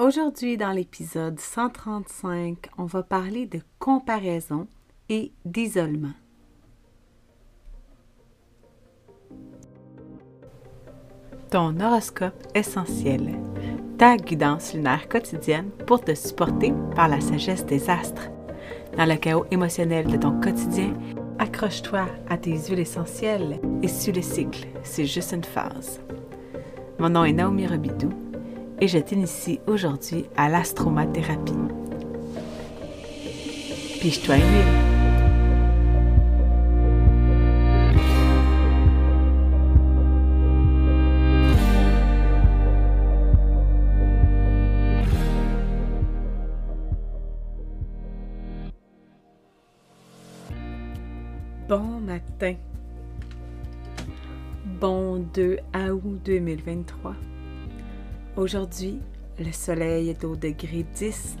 Aujourd'hui, dans l'épisode 135, on va parler de comparaison et d'isolement. Ton horoscope essentiel, ta guidance lunaire quotidienne pour te supporter par la sagesse des astres. Dans le chaos émotionnel de ton quotidien, accroche-toi à tes huiles essentielles et suis le cycle, c'est juste une phase. Mon nom est Naomi Robidou et je t'initie aujourd'hui à l'astromathérapie. Piche-toi une huile. Bon matin. Bon 2 août 2023. Aujourd'hui, le soleil est au degré 10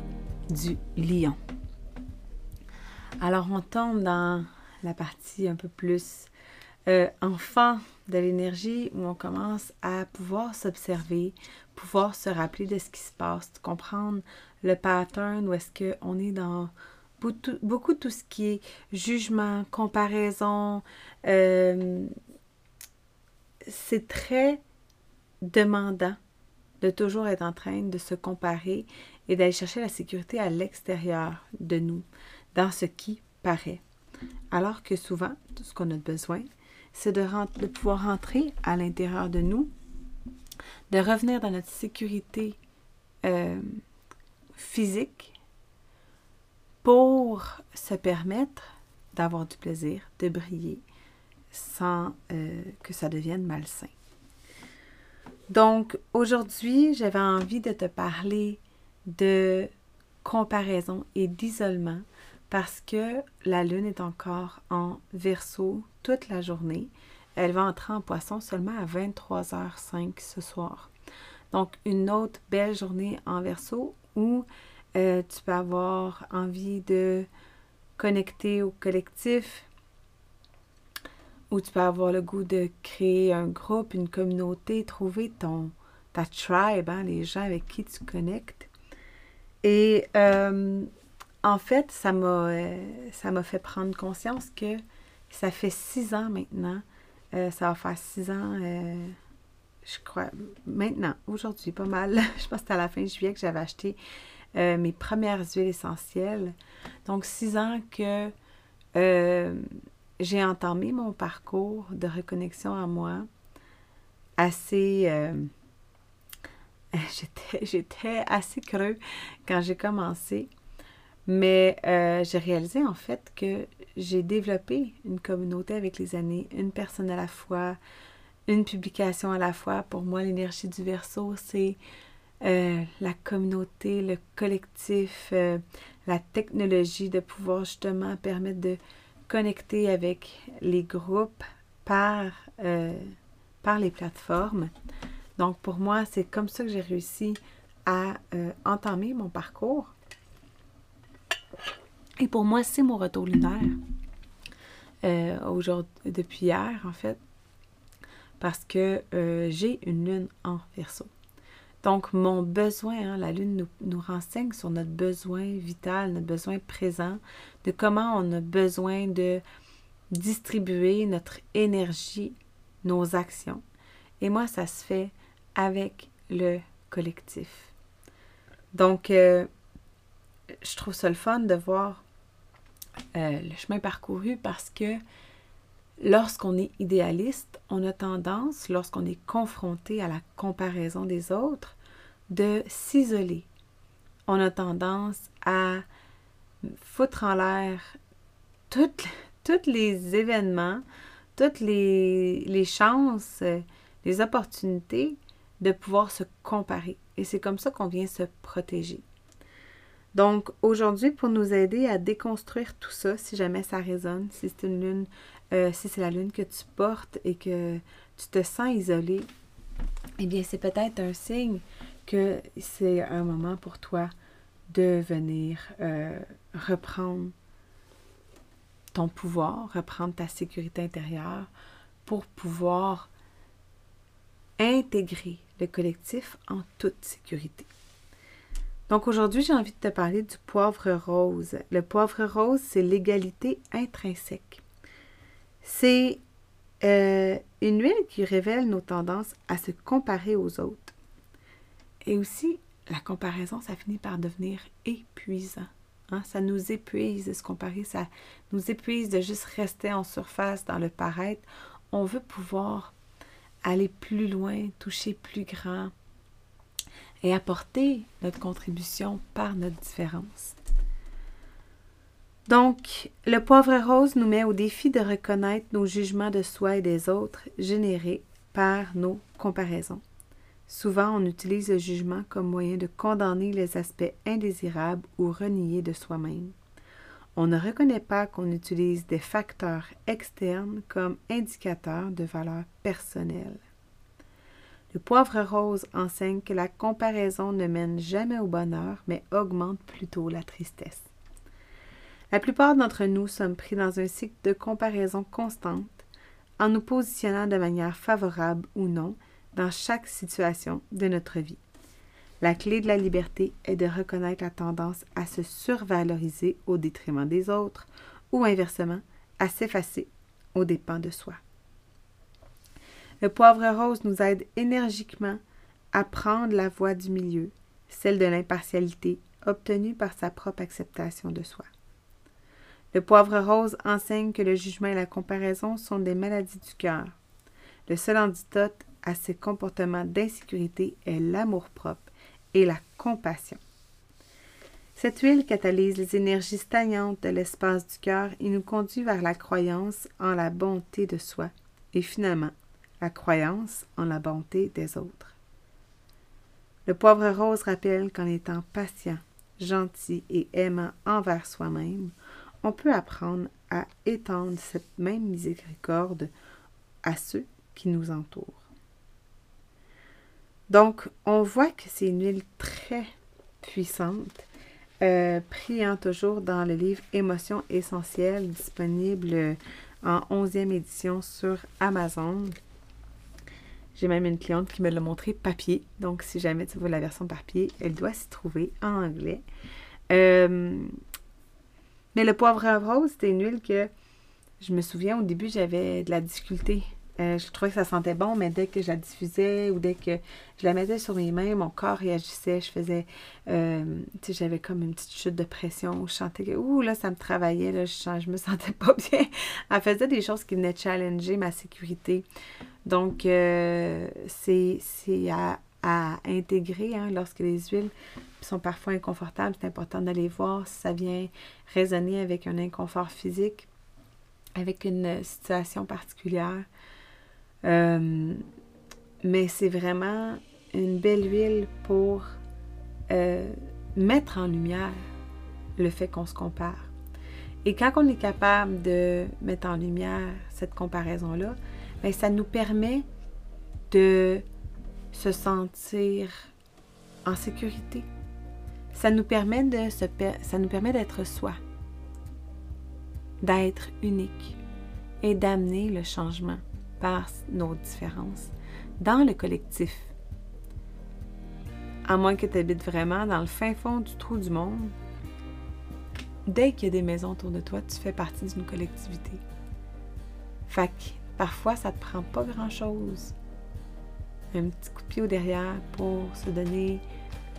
du lion. Alors on tombe dans la partie un peu plus euh, enfant de l'énergie où on commence à pouvoir s'observer, pouvoir se rappeler de ce qui se passe, comprendre le pattern où est-ce qu'on est dans beaucoup, de tout ce qui est jugement, comparaison. Euh, c'est très demandant de toujours être en train de se comparer et d'aller chercher la sécurité à l'extérieur de nous, dans ce qui paraît. Alors que souvent, tout ce qu'on a besoin, c'est de, pouvoir rentrer à l'intérieur de nous, de revenir dans notre sécurité euh, physique pour se permettre d'avoir du plaisir, de briller, sans euh, que ça devienne malsain. Donc, aujourd'hui, j'avais envie de te parler de comparaison et d'isolement parce que la Lune est encore en verso toute la journée. Elle va entrer en poisson seulement à 23h05 ce soir. Donc, une autre belle journée en verso où euh, tu peux avoir envie de connecter au collectif, où tu peux avoir le goût de créer un groupe, une communauté, trouver ton, ta tribe, hein, les gens avec qui tu connectes. Et euh, en fait, ça m'a, euh, ça m'a fait prendre conscience que ça fait six ans maintenant. Euh, ça va faire six ans, je crois, maintenant, aujourd'hui, pas mal. je pense que c'était à la fin juillet que j'avais acheté mes premières huiles essentielles. Donc, six ans que j'ai entamé mon parcours de reconnexion à moi assez... Euh, j'étais assez creux quand j'ai commencé, mais euh, j'ai réalisé en fait que j'ai développé une communauté avec les années, une personne à la fois, une publication à la fois. Pour moi, l'énergie du verso, c'est euh, la communauté, le collectif, la technologie de pouvoir justement permettre de connecter avec les groupes par, euh, par les plateformes. Donc pour moi, c'est comme ça que j'ai réussi à euh, entamer mon parcours. Et pour moi, c'est mon retour lunaire. Euh, aujourd'hui, depuis hier, en fait, parce que j'ai une lune en verso. Donc, mon besoin, hein, la Lune nous, renseigne sur notre besoin vital, notre besoin présent, de comment on a besoin de distribuer notre énergie, nos actions. Et moi, ça se fait avec le collectif. Donc, euh, je trouve ça le fun de voir euh, le chemin parcouru parce que lorsqu'on est idéaliste, on a tendance, lorsqu'on est confronté à la comparaison des autres, de s'isoler. On a tendance à foutre en l'air tous les événements, toutes les, les chances, les opportunités de pouvoir se comparer. Et c'est comme ça qu'on vient se protéger. Donc aujourd'hui, pour nous aider à déconstruire tout ça, si jamais ça résonne, euh, si c'est la lune que tu portes et que tu te sens isolé, eh bien, c'est peut-être un signe que c'est un moment pour toi de venir euh, reprendre ton pouvoir, reprendre ta sécurité intérieure pour pouvoir intégrer le collectif en toute sécurité. Donc aujourd'hui, j'ai envie de te parler du poivre rose. Le poivre rose, c'est l'égalité intrinsèque. C'est euh, une huile qui révèle nos tendances à se comparer aux autres. Et aussi, la comparaison, ça finit par devenir épuisant. Hein? Ça nous épuise de se comparer, ça nous épuise de juste rester en surface dans le paraître. On veut pouvoir aller plus loin, toucher plus grand et apporter notre contribution par notre différence. Donc, le poivre rose nous met au défi de reconnaître nos jugements de soi et des autres générés par nos comparaisons. Souvent, on utilise le jugement comme moyen de condamner les aspects indésirables ou reniés de soi-même. On ne reconnaît pas qu'on utilise des facteurs externes comme indicateurs de valeur personnelle. Le poivre rose enseigne que la comparaison ne mène jamais au bonheur, mais augmente plutôt la tristesse. La plupart d'entre nous sommes pris dans un cycle de comparaison constante, en nous positionnant de manière favorable ou non dans chaque situation de notre vie. La clé de la liberté est de reconnaître la tendance à se survaloriser au détriment des autres ou inversement à s'effacer aux dépens de soi. Le poivre rose nous aide énergiquement à prendre la voie du milieu, celle de l'impartialité obtenue par sa propre acceptation de soi. Le poivre rose enseigne que le jugement et la comparaison sont des maladies du cœur. Le seul antidote à ces comportements d'insécurité est l'amour-propre et la compassion. Cette huile catalyse les énergies stagnantes de l'espace du cœur et nous conduit vers la croyance en la bonté de soi et finalement la croyance en la bonté des autres. Le poivre rose rappelle qu'en étant patient, gentil et aimant envers soi-même, on peut apprendre à étendre cette même miséricorde à ceux qui nous entourent. Donc, on voit que c'est une huile très puissante, euh, priant toujours dans le livre Émotions essentielles, disponible en 11e édition sur Amazon. J'ai même une cliente qui me l'a montré papier. Donc, si jamais tu veux la version papier, elle doit s'y trouver en anglais. Euh, mais le poivre rose, c'était une huile que je me souviens au début, j'avais de la difficulté euh, je trouvais que ça sentait bon, mais dès que je la diffusais ou dès que je la mettais sur mes mains, mon corps réagissait. Je faisais, euh, tu sais, j'avais comme une petite chute de pression. Je sentais que, ouh, là, ça me travaillait, là, je, je me sentais pas bien. Elle faisait des choses qui venaient challenger ma sécurité. Donc, euh, c'est à, à, intégrer hein, lorsque les huiles sont parfois inconfortables. C'est important d'aller voir si ça vient résonner avec un inconfort physique, avec une situation particulière. Euh, mais c'est vraiment une belle huile pour euh, mettre en lumière le fait qu'on se compare. Et quand on est capable de mettre en lumière cette comparaison-là, bien, ça nous permet de se sentir en sécurité. Ça nous permet de se, ça nous permet d'être soi, d'être unique et d'amener le changement par nos différences dans le collectif. À moins que tu habites vraiment dans le fin fond du trou du monde, dès qu'il y a des maisons autour de toi, tu fais partie d'une collectivité. Fait que parfois, ça te prend pas grand-chose. Un petit coup de pied au derrière pour se donner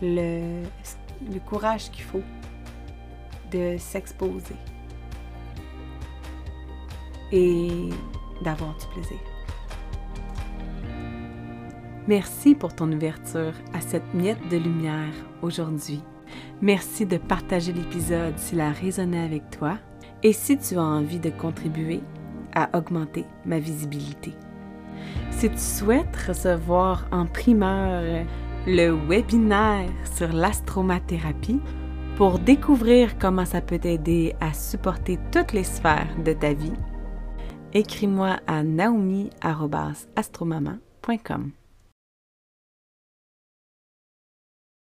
le, le courage qu'il faut de s'exposer et d'avoir du plaisir. Merci pour ton ouverture à cette miette de lumière aujourd'hui. Merci de partager l'épisode s'il a résonné avec toi et si tu as envie de contribuer à augmenter ma visibilité. Si tu souhaites recevoir en primeur le webinaire sur l'astromathérapie pour découvrir comment ça peut t'aider à supporter toutes les sphères de ta vie, écris-moi à naomi.astromama.com.